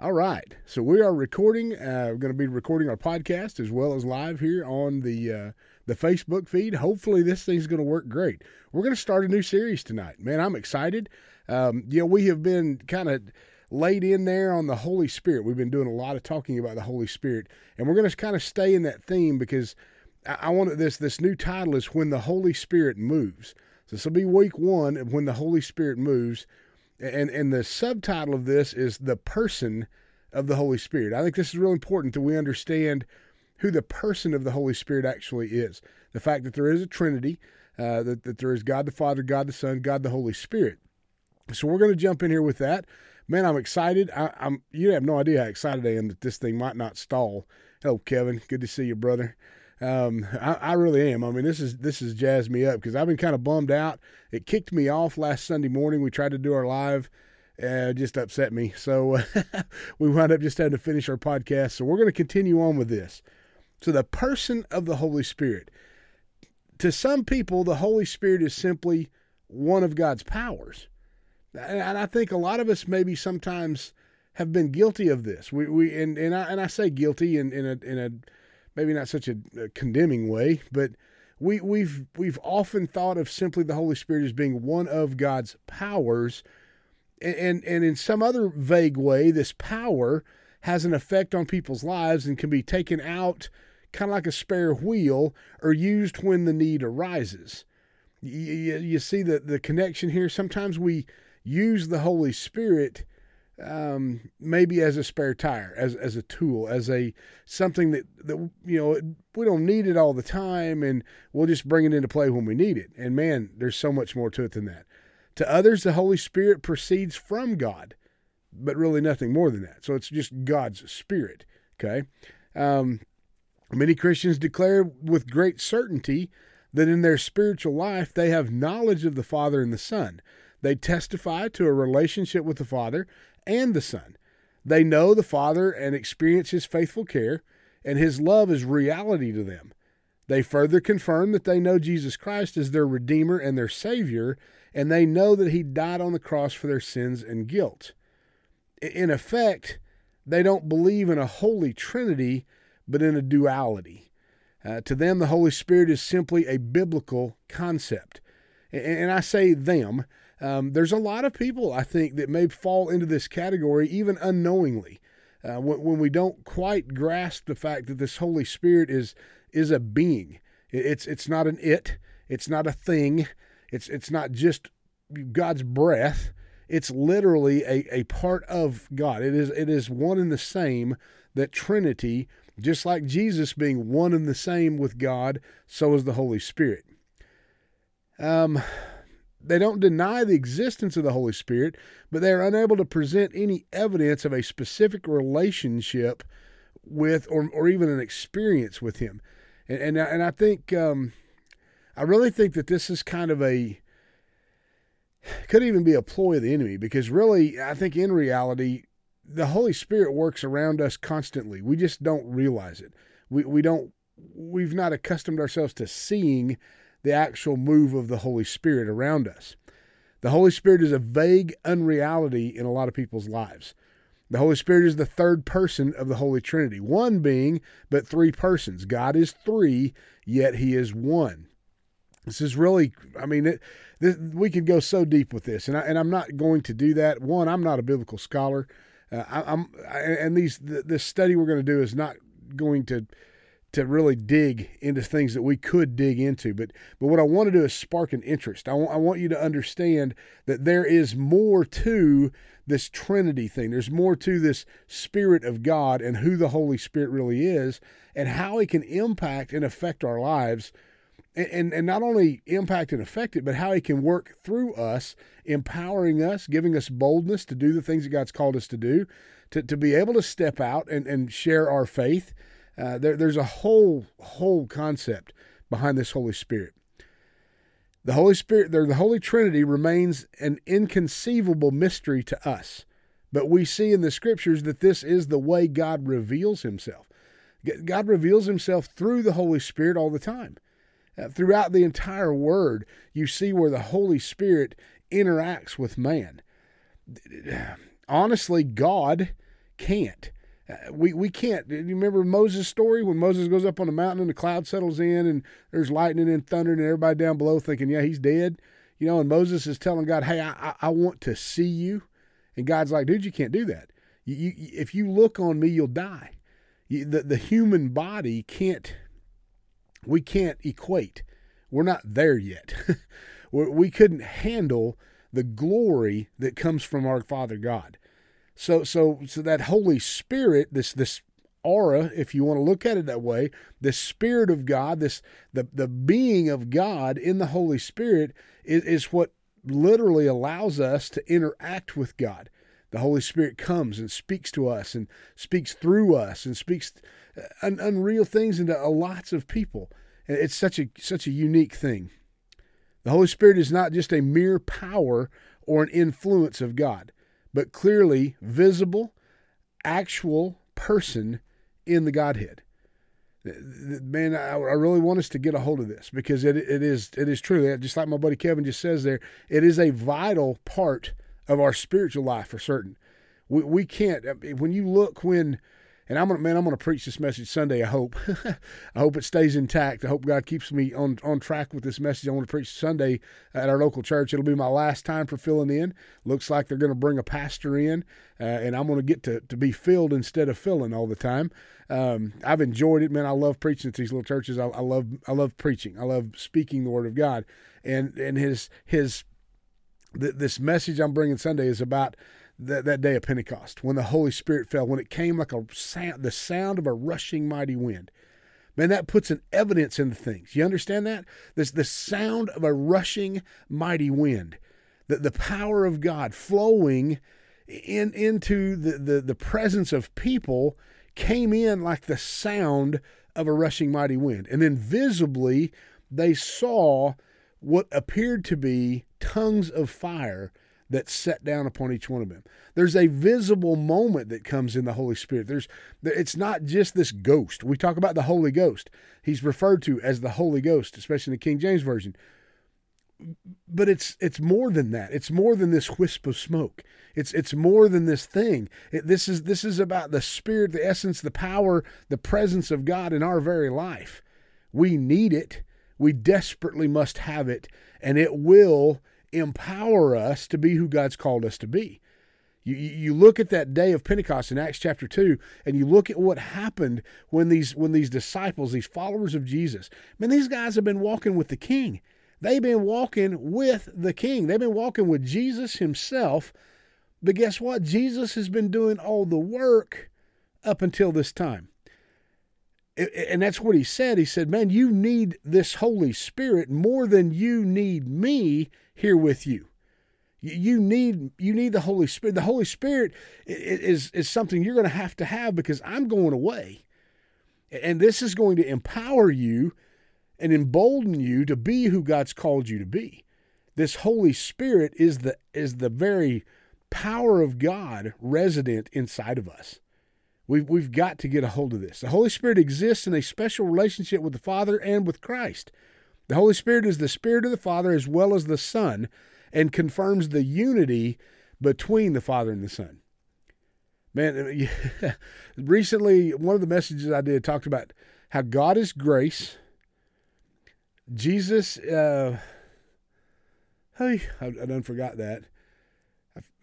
All right. So we are recording. Uh, we're going to be recording our podcast as well as live here on the uh, the Facebook feed. Hopefully, this thing's going to work great. We're going to start a new series tonight. Man, I'm excited. Um, you know, we have been kind of laid in there on the Holy Spirit. We've been doing a lot of talking about the Holy Spirit, and we're going to kind of stay in that theme because I, I wanted this. This new title is when the Holy Spirit moves. So this will be week one of when the Holy Spirit moves and and the subtitle of this is the person of the Holy Spirit. I think this is really important that we understand who the person of the Holy Spirit actually is. The fact that there is a Trinity, uh, that that there is God the Father, God the Son, God the Holy Spirit. So we're going to jump in here with that. Man, I'm excited. I, am You have no idea how excited I am that this thing might not stall. Hello, Kevin. Good to see you, brother. Um, I, I, really am. I mean, this is this has jazzed me up because I've been kind of bummed out. It kicked me off last Sunday morning. We tried to do our live. Uh, just upset me. So we wound up just having to finish our podcast. So we're going to continue on with this. So the person of the Holy Spirit. To some people, the Holy Spirit is simply one of God's powers. And I think a lot of us maybe sometimes have been guilty of this. We, we and, and I and I say guilty in, in a in a maybe not such a, a condemning way, but we, we've we've often thought of simply the Holy Spirit as being one of God's powers, and, and and in some other vague way, this power has an effect on people's lives and can be taken out, kind of like a spare wheel, or used when the need arises. You, you, you see the the connection here. Sometimes we use the Holy Spirit um, maybe as a spare tire, as as a tool, as a something that that you know we don't need it all the time, and we'll just bring it into play when we need it. And man, there's so much more to it than that. To others, the Holy Spirit proceeds from God, but really nothing more than that. So it's just God's Spirit. Okay. Um, many Christians declare with great certainty that in their spiritual life they have knowledge of the Father and the Son. They testify to a relationship with the Father and the Son. They know the Father and experience His faithful care, and His love is reality to them. They further confirm that they know Jesus Christ as their Redeemer and their Savior, and they know that He died on the cross for their sins and guilt. In effect, they don't believe in a holy trinity, but in a duality. Uh, to them, the Holy Spirit is simply a biblical concept. And, and I say them um, there's a lot of people, I think, that may fall into this category even unknowingly. Uh, when, when, we don't quite grasp the fact that this Holy Spirit is is a being. It's it's not an it. It's not a thing. It's it's not just God's breath. It's literally a, a part of God. It is it is one and the same. That Trinity, just like Jesus being one and the same with God, so is the Holy Spirit. Um, they don't deny the existence of the Holy Spirit, but they are unable to present any evidence of a specific relationship with or, or even an experience with Him. And, and, and I think, um, I really think that this is kind of a, could even be a ploy of the enemy because really, I think in reality, the Holy Spirit works around us constantly. We just don't realize it. We, we don't, we've not accustomed ourselves to seeing the actual move of the Holy Spirit around us. The Holy Spirit is a vague unreality in a lot of people's lives. The Holy Spirit is the third person of the Holy Trinity, one being, but three persons. God is three, yet He is one. This is really, I mean, it, this, we could go so deep with this, and, I, and I'm not going to do that. One, I'm not a biblical scholar. Uh, I, am and these this study we're going to do is not going to to really dig into things that we could dig into. But but what I want to do is spark an interest. I, w- I want you to understand that there is more to this Trinity thing. There's more to this Spirit of God and who the Holy Spirit really is and how it can impact and affect our lives. And, and, and not only impact and affect it, but how he can work through us, empowering us, giving us boldness to do the things that God's called us to do, to, to be able to step out and, and share our faith, uh, there, there's a whole whole concept behind this Holy Spirit. The Holy Spirit, the Holy Trinity remains an inconceivable mystery to us, but we see in the Scriptures that this is the way God reveals Himself. God reveals Himself through the Holy Spirit all the time. Uh, throughout the entire Word, you see where the Holy Spirit interacts with man. Honestly, God can't. We we can't. You remember Moses' story when Moses goes up on the mountain and the cloud settles in and there's lightning and thunder and everybody down below thinking, yeah, he's dead. You know, and Moses is telling God, hey, I, I want to see you. And God's like, dude, you can't do that. You, you, if you look on me, you'll die. You, the, the human body can't, we can't equate. We're not there yet. we couldn't handle the glory that comes from our Father God. So so so that Holy Spirit, this this aura, if you want to look at it that way, the Spirit of God, this the the being of God in the Holy Spirit is, is what literally allows us to interact with God. The Holy Spirit comes and speaks to us and speaks through us and speaks uh, un- unreal things into lots of people. And it's such a such a unique thing. The Holy Spirit is not just a mere power or an influence of God but clearly visible, actual person in the Godhead. Man, I, really want us to get a hold of this because it, it is it is true. Just like my buddy Kevin just says there, it is a vital part of our spiritual life for certain. We, we can't when you look when and I'm gonna man, I'm gonna preach this message Sunday. I hope, I hope it stays intact. I hope God keeps me on on track with this message. I want to preach Sunday at our local church. It'll be my last time for filling in. Looks like they're gonna bring a pastor in, uh, and I'm gonna get to to be filled instead of filling all the time. Um, I've enjoyed it, man. I love preaching at these little churches. I, I love I love preaching. I love speaking the word of God, and and his his th- this message I'm bringing Sunday is about that, that day of Pentecost when the Holy Spirit fell, when it came like a sound, the sound of a rushing mighty wind. Man, that puts an evidence in the things. You understand that? This the sound of a rushing mighty wind. The, the power of God flowing in into the, the, the presence of people came in like the sound of a rushing mighty wind. And then visibly they saw what appeared to be tongues of fire that set down upon each one of them. There's a visible moment that comes in the Holy Spirit. There's it's not just this ghost. We talk about the Holy Ghost. He's referred to as the Holy Ghost, especially in the King James version. But it's it's more than that. It's more than this wisp of smoke. It's it's more than this thing. It, this is this is about the spirit, the essence, the power, the presence of God in our very life. We need it. We desperately must have it, and it will empower us to be who God's called us to be. You, you look at that day of Pentecost in Acts chapter 2, and you look at what happened when these, when these disciples, these followers of Jesus, man, these guys have been walking with the King. They've been walking with the King. They've been walking with Jesus himself. But guess what? Jesus has been doing all the work up until this time. And that's what he said. He said, Man, you need this Holy Spirit more than you need me here with you. You need you need the Holy Spirit. The Holy Spirit is is something you're going to have to have because I'm going away, and this is going to empower you and embolden you to be who God's called you to be. This Holy Spirit is the is the very power of God resident inside of us. We've, we've got to get a hold of this. The Holy Spirit exists in a special relationship with the Father and with Christ. The Holy Spirit is the Spirit of the Father as well as the Son and confirms the unity between the Father and the Son. Man, recently, one of the messages I did talked about how God is grace. Jesus, uh, hey, I, I done forgot that.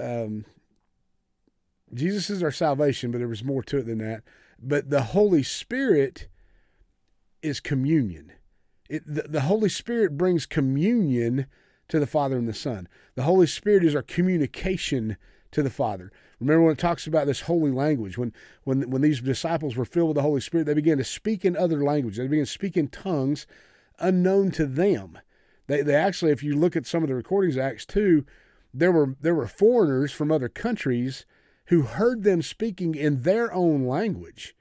Um, Jesus is our salvation, but there was more to it than that. But the Holy Spirit is communion. It, the, the Holy Spirit brings communion to the Father and the Son. The Holy Spirit is our communication to the Father. Remember when it talks about this holy language, when when when these disciples were filled with the Holy Spirit, they began to speak in other languages. They began to speak in tongues unknown to them. They they actually, if you look at some of the recordings of Acts two, there were there were foreigners from other countries who heard them speaking in their own language.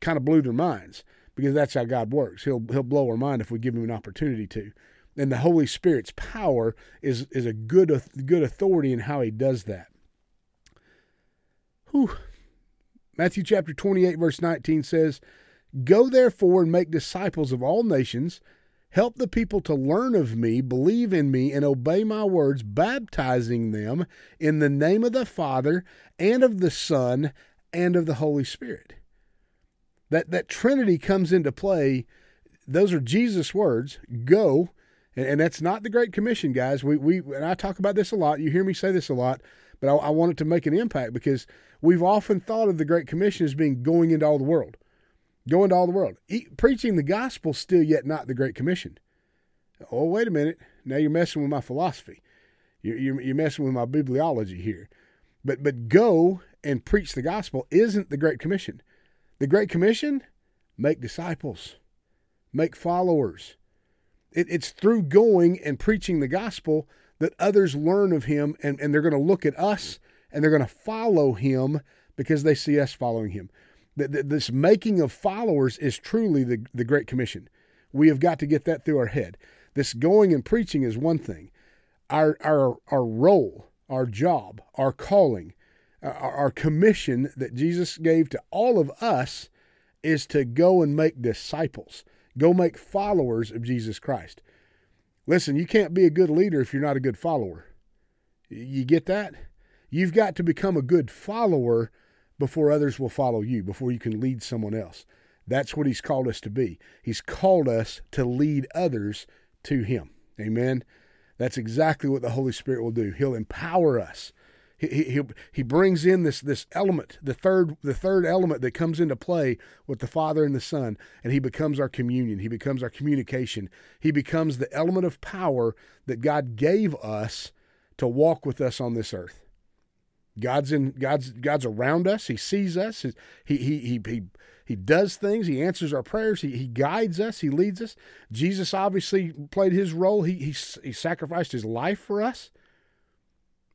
Kind of blew their minds because that's how God works. He'll he'll blow our mind if we give him an opportunity to. And the Holy Spirit's power is is a good good authority in how he does that. Whew. Matthew chapter 28 verse 19 says, "Go therefore and make disciples of all nations, help the people to learn of me, believe in me and obey my words, baptizing them in the name of the Father and of the Son and of the Holy Spirit. That that Trinity comes into play. Those are Jesus' words. Go, and, and that's not the Great Commission, guys. We we and I talk about this a lot. You hear me say this a lot, but I, I want it to make an impact because we've often thought of the Great Commission as being going into all the world, going to all the world, e- preaching the gospel. Still, yet not the Great Commission. Oh, wait a minute. Now you're messing with my philosophy. You're, you're, you're messing with my bibliology here. But but go and preach the gospel isn't the Great Commission. The Great Commission, make disciples, make followers. It, it's through going and preaching the gospel that others learn of him and, and they're going to look at us and they're going to follow him because they see us following him. This making of followers is truly the, the Great Commission. We have got to get that through our head. This going and preaching is one thing. Our, our, our role, our job, our calling, our, commission that Jesus gave to all of us is to go and make disciples, go make followers of Jesus Christ. Listen, you can't be a good leader if you're not a good follower. You get that? You've got to become a good follower before others will follow you, before you can lead someone else. That's what he's called us to be. He's called us to lead others to him. Amen. That's exactly what the Holy Spirit will do. He'll empower us. He, he, brings in this this element, the third the third element that comes into play with the Father and the Son, and he becomes our communion. He becomes our communication. He becomes the element of power that God gave us to walk with us on this earth. God's in God's God's around us. He sees us. He he he he he does things. He answers our prayers. He, he guides us. He leads us. Jesus obviously played his role. He, he, he sacrificed his life for us.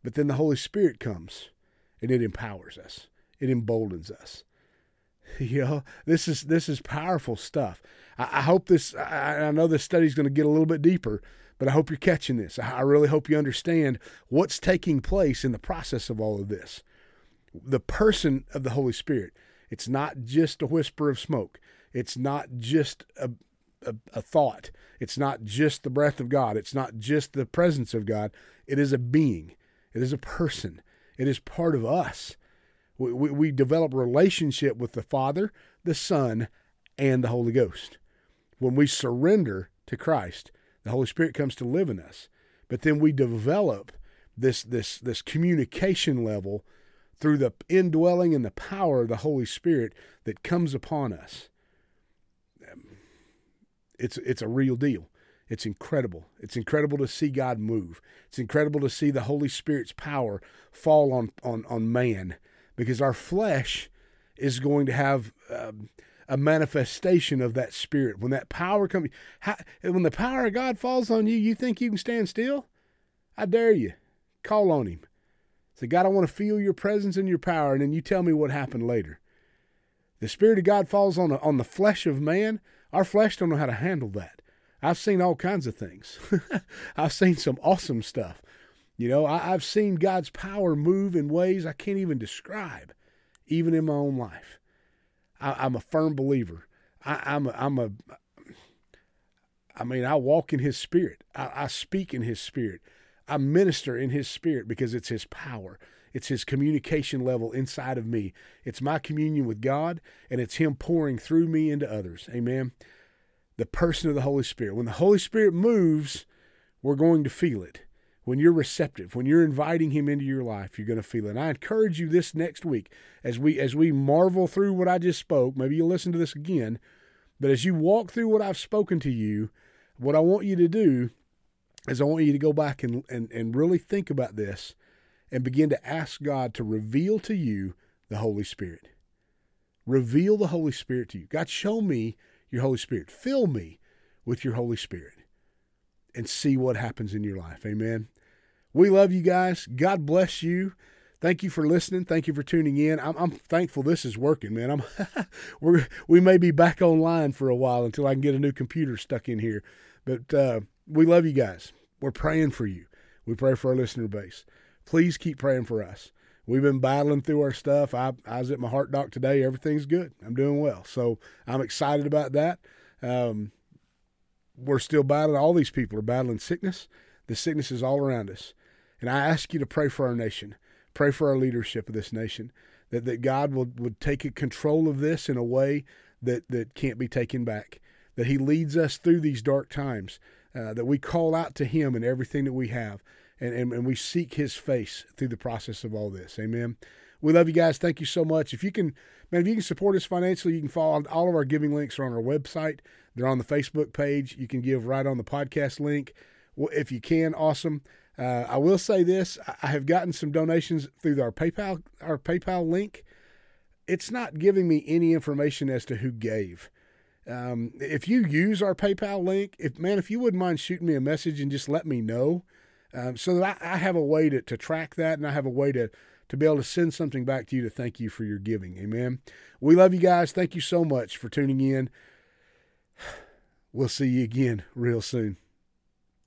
But then the Holy Spirit comes and it empowers us. It emboldens us. You know, this is this is powerful stuff. I, I hope this. I, I know this study is going to get a little bit deeper, but I hope you're catching this. I really hope you understand what's taking place in the process of all of this. The person of the Holy Spirit. It's not just a whisper of smoke. It's not just a, a, a, thought. It's not just the breath of God. It's not just the presence of God. It is a being. It is a person. It is part of us. We, we, we develop relationship with the Father, the Son, and the Holy Ghost. When we surrender to Christ, the Holy Spirit comes to live in us. But then we develop this this this communication level through the indwelling and the power of the Holy Spirit that comes upon us. It's it's a real deal. It's incredible. It's incredible to see God move. It's incredible to see the Holy Spirit's power fall on on on man, because our flesh is going to have um, a manifestation of that Spirit. When that power comes, when the power of God falls on you, you think you can stand still? I dare you, call on Him. Say, God, I want to feel your presence and your power, and then you tell me what happened later. The Spirit of God falls on on the flesh of man. Our flesh don't know how to handle that. I've seen all kinds of things. I've seen some awesome stuff. You know, I, have seen God's power move in ways I can't even describe, even in my own life. I, am a firm believer. I, am a, I'm a, I mean, I walk in His Spirit. I, I speak in His Spirit. I minister in His Spirit because it's His power. It's His communication level inside of me. It's my communion with God, and it's Him pouring through me into others. Amen. The person of the Holy Spirit. When the Holy Spirit moves, we're going to feel it. When you're receptive, when you're inviting Him into your life, you're going to feel it. And I encourage you this next week as we as we marvel through what I just spoke. Maybe you'll listen to this again, but as you walk through what I've spoken to you, what I want you to do is I want you to go back and, and, and really think about this and begin to ask God to reveal to you the Holy Spirit. Reveal the Holy Spirit to you. God, show me your Holy Spirit. Fill me with your Holy Spirit and see what happens in your life. Amen. We love you guys. God bless you. Thank you for listening. Thank you for tuning in. I'm, I'm thankful this is working, man. I'm we we may be back online for a while until I can get a new computer stuck in here. But uh, we love you guys. We're praying for you. We pray for our listener base. Please keep praying for us. We've been battling through our stuff. I, I was at my heart doc today. Everything's good. I'm doing well. So I'm excited about that. Um, we're still battling. All these people are battling sickness. The sickness is all around us. And I ask you to pray for our nation. Pray for our leadership of this nation that, that God would, would take control of this in a way that, that can't be taken back, that He leads us through these dark times, uh, that we call out to Him in everything that we have, and, and, and we seek His face through the process of all this. Amen. We love you guys. Thank you so much. If you can, man, if you can support us financially, you can follow all of our giving links are on our website. They're on the Facebook page. You can give right on the podcast link. Well, If you can, awesome. Uh, I will say this: I have gotten some donations through our PayPal our PayPal link. It's not giving me any information as to who gave. Um, if you use our PayPal link, if man, if you wouldn't mind shooting me a message and just let me know, um, so that I, I, have a way to, to track that and I have a way to to be able to send something back to you to thank you for your giving. Amen. We love you guys. Thank you so much for tuning in. We'll see you again real soon.